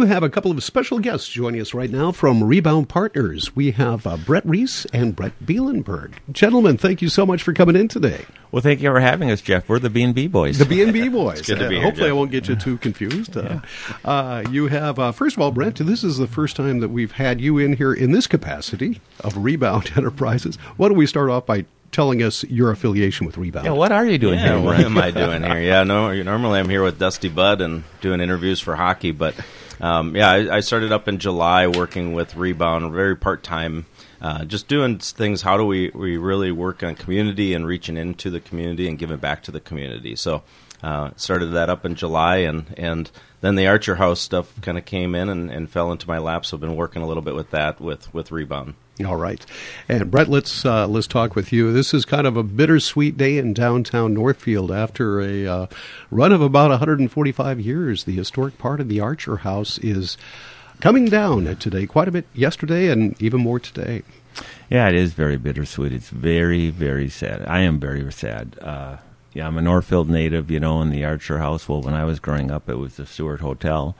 do have a couple of special guests joining us right now from Rebound Partners. We have uh, Brett Reese and Brent Bielenberg. Gentlemen, thank you so much for coming in today. Well, thank you for having us, Jeff. We're the B and B boys. The B and B boys. good to be uh, here, hopefully, Jeff. I won't get you too confused. Uh, uh, you have, uh, first of all, Brett. This is the first time that we've had you in here in this capacity of Rebound Enterprises. Why don't we start off by telling us your affiliation with Rebound? Yeah, what are you doing Yeah, here, what am I doing here? Yeah, no. Normally, I'm here with Dusty Bud and doing interviews for hockey. But um, yeah, I, I started up in July working with Rebound, very part time, uh, just doing things. How do we we really work on community and reaching into the community and giving back to the community? So uh, started that up in July, and and then the Archer House stuff kind of came in and, and fell into my lap. So I've been working a little bit with that with with Rebound. All right, and Brett, let's uh, let's talk with you. This is kind of a bittersweet day in downtown Northfield after a uh, run of about 145 years. The historic part of the Archer House is coming down today, quite a bit yesterday, and even more today. Yeah, it is very bittersweet. It's very, very sad. I am very sad. Uh, yeah, I'm a Northfield native, you know, in the Archer House. Well, when I was growing up, it was the Stewart Hotel.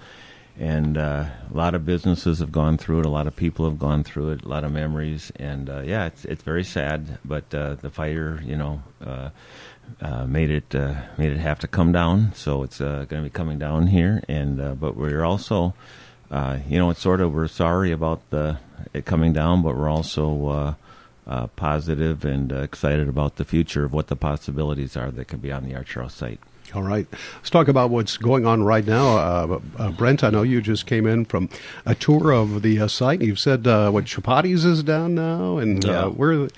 And uh, a lot of businesses have gone through it. A lot of people have gone through it. A lot of memories. And uh, yeah, it's it's very sad. But uh, the fire, you know, uh, uh, made it uh, made it have to come down. So it's uh, going to be coming down here. And uh, but we're also, uh, you know, it's sort of we're sorry about the it coming down, but we're also uh, positive and uh, excited about the future of what the possibilities are that could be on the Archer site. All right, let's talk about what's going on right now. Uh, uh, Brent, I know you just came in from a tour of the uh, site. You've said uh, what Chapati's is down now, and Yeah. uh, where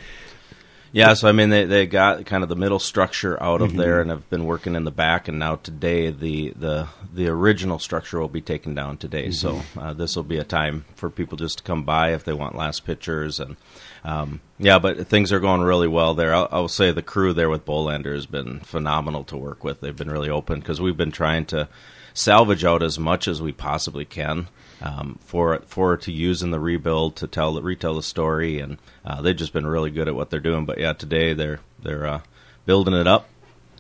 Yeah, so I mean, they, they got kind of the middle structure out of there, and have been working in the back. And now today, the the the original structure will be taken down today. So uh, this will be a time for people just to come by if they want last pictures. And um, yeah, but things are going really well there. I'll, I'll say the crew there with Bolander has been phenomenal to work with. They've been really open because we've been trying to salvage out as much as we possibly can um, for for to use in the rebuild to tell retell the story, and uh, they've just been really good at what they're doing. But yeah, today they're they're uh, building it up,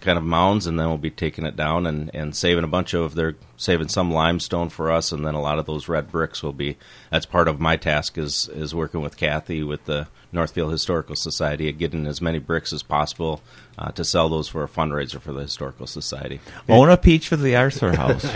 kind of mounds, and then we'll be taking it down and, and saving a bunch of they're saving some limestone for us, and then a lot of those red bricks will be. That's part of my task is is working with Kathy with the Northfield Historical Society at getting as many bricks as possible uh, to sell those for a fundraiser for the Historical Society. Own a peach for the Archer House.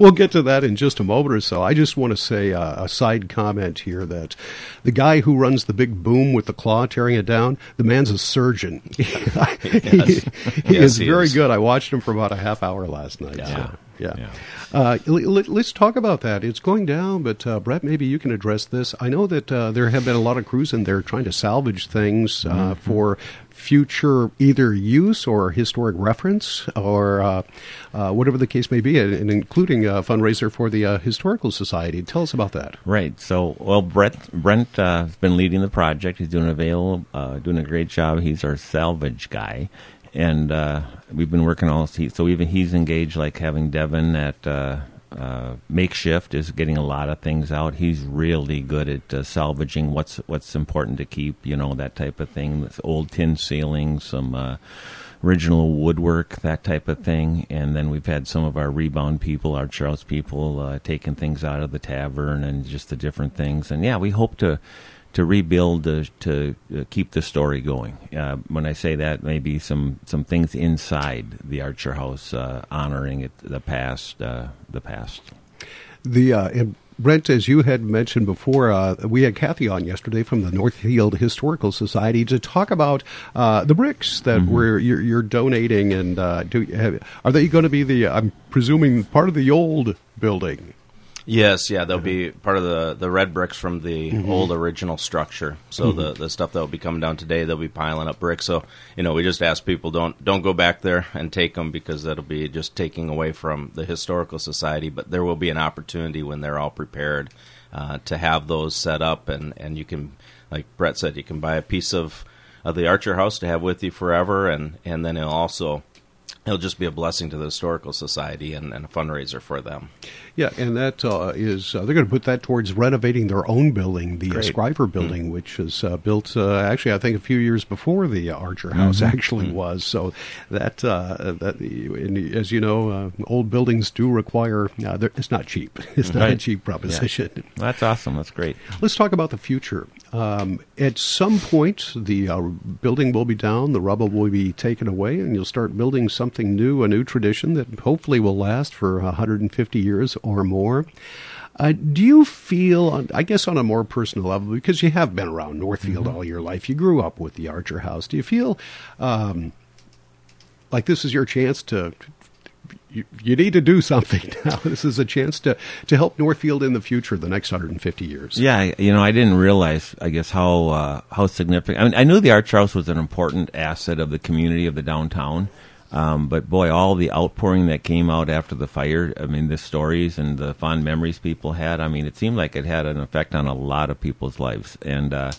we'll get to that in just a moment or so. I just want to say uh, a side comment here that the guy who runs the big boom with the claw tearing it down, the man's a surgeon. he he Yes, is he very is. good. I watched him for about a half hour last night. Yeah. So, yeah. Yeah. Uh, let, us talk about that. It's going down, but uh, Brett, maybe you can address this. I know that uh, there have been a lot of crews in there trying to salvage things uh, Mm-hmm. for future either use or historic reference or uh, uh, whatever the case may be, and, and including a fundraiser for the uh, Historical Society. Tell us about that. Right. So, well, Brett Brent uh, has been leading the project. He's doing avail, uh, doing a great job. He's our salvage guy, and uh, we've been working all. So even he's engaged, like having Devin at uh, uh, makeshift is getting a lot of things out. He's really good at uh, salvaging what's what's important to keep. You know that type of thing. This old tin ceilings, some. Uh, original woodwork, that type of thing. And then we've had some of our rebound people, our Charles people, uh, taking things out of the tavern and just the different things. And yeah, we hope to to rebuild uh, to uh, keep the story going. Uh, when I say that, maybe some some things inside the Archer House uh, honoring it, the past, uh, the past. The uh, and Brent, as you had mentioned before, uh, we had Kathy on yesterday from the Northfield Historical Society to talk about uh, the bricks that we're you're, you're donating, and uh, do, have, are they going to be the? I'm presuming part of the old building. Yes, yeah, they'll be part of the, the red bricks from the old original structure. So the, the stuff that will be coming down today, they'll be piling up bricks. So you know, we just ask people don't don't go back there and take them because that'll be just taking away from the historical society. But there will be an opportunity when they're all prepared uh, to have those set up, and, and you can, like Brett said, you can buy a piece of of the Archer House to have with you forever, and and then it'll also it'll just be a blessing to the historical society and, and a fundraiser for them. Yeah, and that uh, is uh, they're going to put that towards renovating their own building, the uh, Great. Scriver building, Mm-hmm. which was uh, built uh, actually I think a few years before the Archer House Mm-hmm. actually was. So that uh, that and as you know, uh, old buildings do require uh, it's not cheap. It's not a cheap proposition. That's awesome. That's great. Let's talk about the future. Um, at some point, the uh, building will be down, the rubble will be taken away, and you'll start building something new, a new tradition that hopefully will last for 150 years or more. Uh, do you feel, I guess, on a more personal level, because you have been around Northfield all your life, you grew up with the Archer House. Do you feel um, like this is your chance to? You, you need to do something now. This is a chance to, to help Northfield in the future, the next 150 years. Yeah, you know, I didn't realize, I guess, how uh, how significant. I mean, I knew the Arch House was an important asset of the community of the downtown, um, but boy, all the outpouring that came out after the fire. I mean, the stories and the fond memories people had. I mean, it seemed like it had an effect on a lot of people's lives, and. Uh,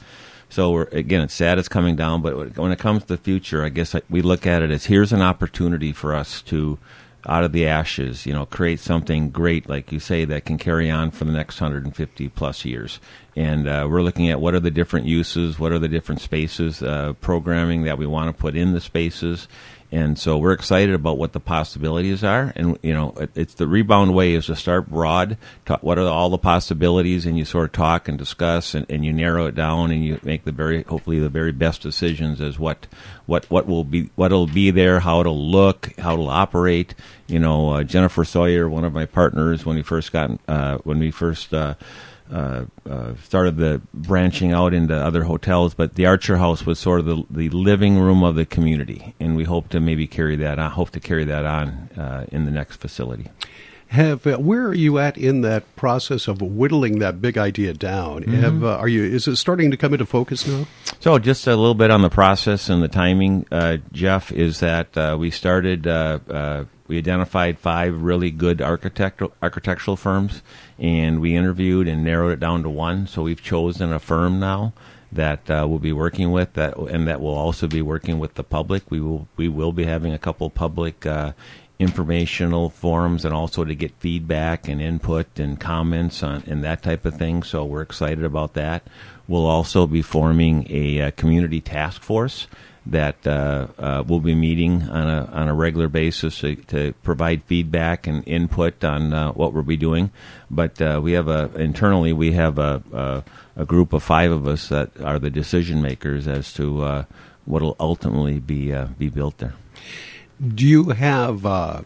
so again, it's sad it's coming down, but when it comes to the future, I guess we look at it as here's an opportunity for us to, out of the ashes, you know, create something great, like you say, that can carry on for the next 150 plus years. And uh, we're looking at what are the different uses, what are the different spaces, uh, programming that we want to put in the spaces. And so we're excited about what the possibilities are. And, you know, it, it's the rebound way is to start broad, talk, what are all the possibilities, and you sort of talk and discuss and, and you narrow it down and you make the very, hopefully the very best decisions as what, what, what will be, what'll be there, how it'll look, how it'll operate. You know, uh, Jennifer Sawyer, one of my partners when we first got, uh, when we first, uh, uh, uh, started the branching out into other hotels, but the Archer House was sort of the, the living room of the community, and we hope to maybe carry that on. Hope to carry that on uh, in the next facility. Have uh, where are you at in that process of whittling that big idea down? Mm-hmm. Have uh, are you is it starting to come into focus now? So, just a little bit on the process and the timing, uh, Jeff, is that uh, we started. We identified five really good architectural architectural firms, and we interviewed and narrowed it down to one. So we've chosen a firm now that uh, we'll be working with that, and that will also be working with the public. We will we will be having a couple public. Uh, informational forums and also to get feedback and input and comments on and that type of thing so we're excited about that we'll also be forming a, uh community task force that uh, uh, will be meeting on a on a regular basis to, to provide feedback and input on uh, what we'll be doing. But uh, we have a internally we have a, a a group of five of us that are the decision makers as to what will ultimately be be built there. Do you have? Uh,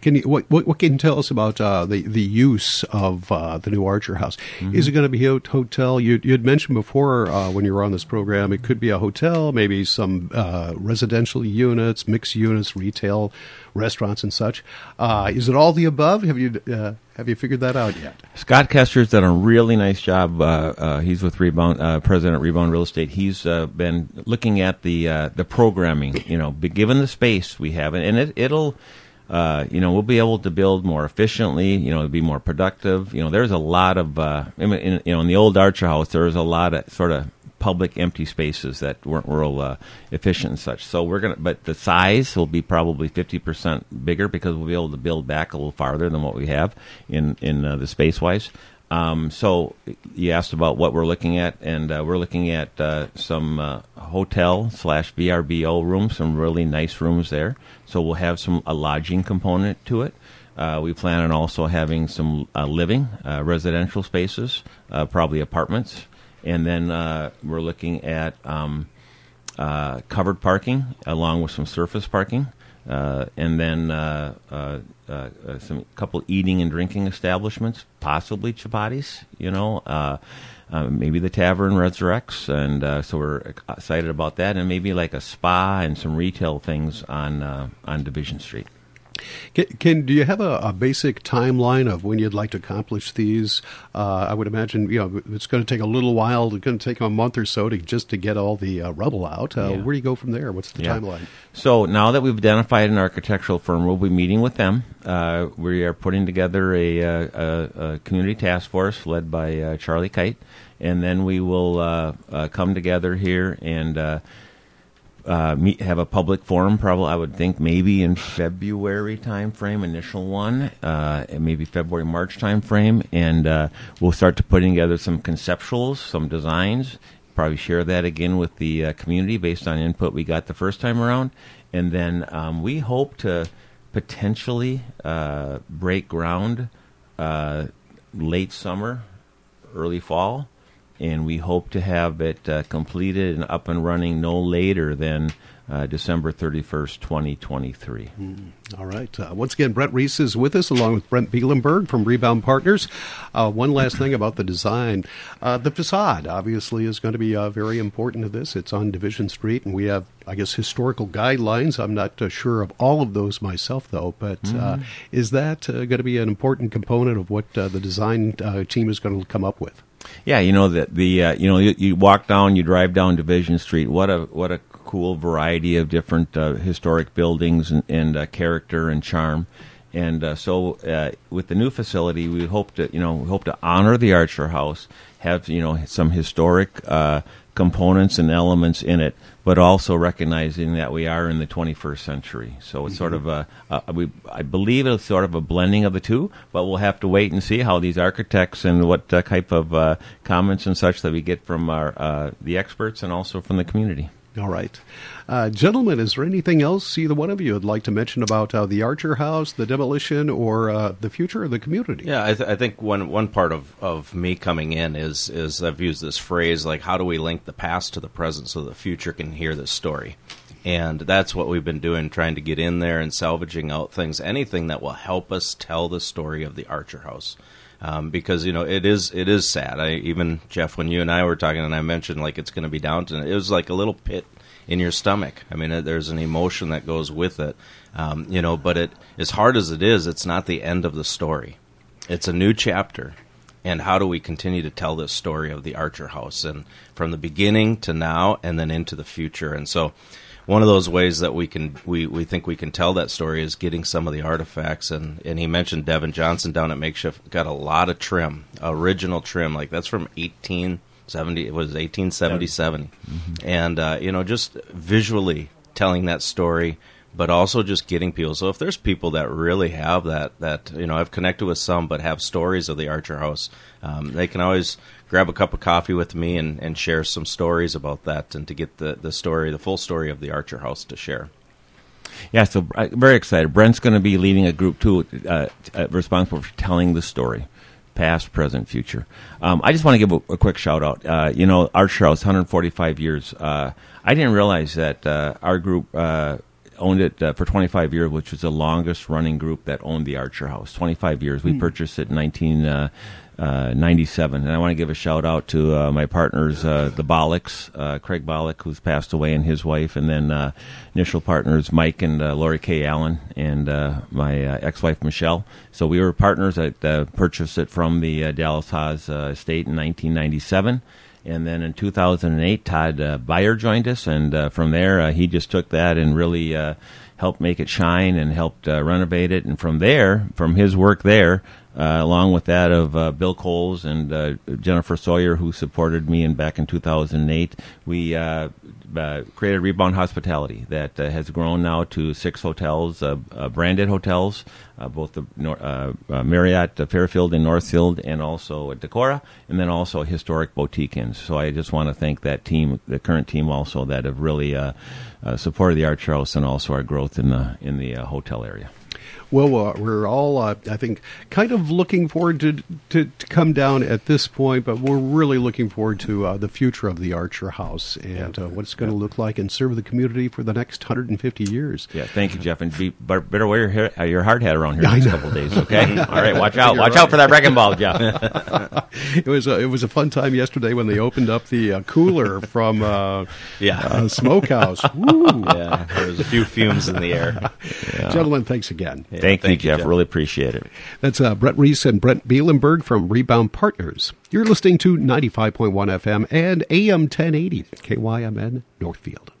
can you what, what what can you tell us about uh, the the use of uh, the new Archer House? Mm-hmm. Is it going to be a hotel? You you had mentioned before uh, when you were on this program, it could be a hotel, maybe some uh, residential units, mixed units, retail, restaurants, and such. Uh, is it all the above? Have you uh, have you figured that out yet? Scott Kester's done a really nice job. Uh, uh, he's with Rebound, uh, President Rebound Real Estate. He's uh, been looking at the uh, the programming. You know, given the space we have, and it, it'll. Uh, you know, we'll be able to build more efficiently. You know, be more productive. You know, there's a lot of, uh, I mean, in, you know, in the old Archer House, there was a lot of sort of public empty spaces that weren't real uh, efficient and such. So we're gonna, but the size will be probably fifty percent bigger because we'll be able to build back a little farther than what we have in in uh, the space wise. Um, so you asked about what we're looking at, and uh, we're looking at uh, some uh, hotel slash VRBO rooms, some really nice rooms there. So we'll have some a lodging component to it. Uh, we plan on also having some uh, living uh, residential spaces, probably apartments, and then we're looking at um, covered parking along with some surface parking, and then uh, uh, some couple eating and drinking establishments, possibly chapatis. You know, uh, uh, maybe the tavern resurrects, and uh, so we're excited about that, and maybe like a spa and some retail things on on Division Street. Can, can do you have a, a basic timeline of when you'd like to accomplish these? Uh, I would imagine you know it's going to take a little while. It's going to take a month or so to just to get all the uh, rubble out. Uh, Yeah. Where do you go from there? What's the Yeah. timeline? So now that we've identified an architectural firm, we'll be meeting with them. Uh, we are putting together a, uh, a, a community task force led by uh, Charlie Kite, and then we will uh, uh, come together here and uh, meet, have a public forum. Probably, I would think maybe in February timeframe, initial one, uh, and maybe February March timeframe, and uh, we'll start to putting together some conceptuals, some designs. Probably share that again with the uh, community based on input we got the first time around, and then um, we hope to potentially uh, break ground late summer, early fall and we hope to have it uh, completed and up and running no later than uh, December 31st, 2023. Mm, all right. Uh, once again, Brett Reese is with us along with Brent Bielenberg from Rebound Partners. Uh, one last thing about the design. Uh, the facade, obviously, is going to be uh, very important to this. It's on Division Street, and we have, I guess, historical guidelines. I'm not sure of all of those myself, though, but mm. is that going to be an important component of what the design team is going to come up with? Yeah, you know that the uh, you know you, you, walk down, you drive down Division Street. What a what a cool variety of different uh, historic buildings and, and uh, character and charm. And uh, so, uh, with the new facility, we hope to you know we hope to honor the Archer House, have you know some historic uh, components and elements in it, but also recognizing that we are in the 21st century. So it's mm-hmm. sort of a, a we, I believe it's sort of a blending of the two, but we'll have to wait and see how these architects and what uh, type of uh, comments and such that we get from our uh, the experts and also from the community. All right. Uh, gentlemen, is there anything else either one of you would like to mention about uh, the Archer House, the demolition, or uh, the future of the community? Yeah, I, th- I, think one one part of, of me coming in is is I've used this phrase like how do we link the past to the present so the future can hear this story, and that's what we've been doing, trying to get in there and salvaging out things, anything that will help us tell the story of the Archer House. Um, because you know it is it is sad. I even Jeff, when you and I were talking, and I mentioned like it's going to be Downton. It was like a little pit in your stomach. I mean, there's an emotion that goes with it. Um, you know, but it as hard as it is, it's not the end of the story. It's a new chapter. And how do we continue to tell this story of the Archer House and from the beginning to now and then into the future? And so one of those ways that we can we, we think we can tell that story is getting some of the artifacts. And, and he mentioned Devin Johnson down at Makeshift got a lot of trim original trim. Like that's from 1870 it was 1877 mm-hmm. and uh, you know just visually telling that story but also just getting people. So if there's people that really have that that you know I've connected with some but have stories of the Archer House um, they can always grab a cup of coffee with me and, and share some stories about that and to get the, the story, the full story of the Archer House to share. Yeah, so uh, very excited. Brent's going to be leading a group too, uh, uh, responsible for telling the story, past, present, future. Um, I just want to give a, a quick shout out. Uh, you know, Archer House, 145 years. Uh, I didn't realize that uh, our group owned it for 25 years, which was the longest running group that owned the Archer House. 25 years. We mm. purchased it in 19. Uh, 97. And I want to give a shout out to uh, my partners, uh, the Bollocks, uh, Craig Bollock, who's passed away, and his wife, and then uh, initial partners Mike and Lori K. Allen, and my ex-wife Michelle. So we were partners. I purchased it from the Dallas Haas estate in 1997. And then in 2008, Todd uh, Beyer joined us, and uh, from there, uh, he just took that and really helped make it shine and helped renovate it. And from there, from his work there, uh, along with that of uh, Bill Coles and uh, Jennifer Sawyer, who supported me in back in 2008. We uh, uh, created Rebound Hospitality that uh, has grown now to six hotels, branded hotels, both the Nor- Marriott Fairfield in Northfield and also at Decorah, and then also historic boutique inns. So I just want to thank that team, the current team also, that have really supported the Archer House and also our growth in the in the hotel area. Well, uh, we're all, uh, I think, kind of looking forward to, to, to come down at this point, but we're really looking forward to uh, the future of the Archer House and uh, what it's going to look like and serve the community for the next 150 years. Yeah, thank you, Jeff, and be better wear your hair, uh, your hard hat around here next couple days. Okay, all right, watch out, watch right. out for that wrecking ball, Jeff. it was a, it was a fun time yesterday when they opened up the uh, cooler from yeah Smokehouse. Woo. Yeah, there was a few fumes in the air. Yeah. Gentlemen, thanks again. Yeah, thank, thank, you, Jeff. Jeff. Really appreciate it. That's uh, Brett Reese and Brent Bielenberg from Rebound Partners. You're listening to 95.1 FM and AM 1080 KYMN Northfield.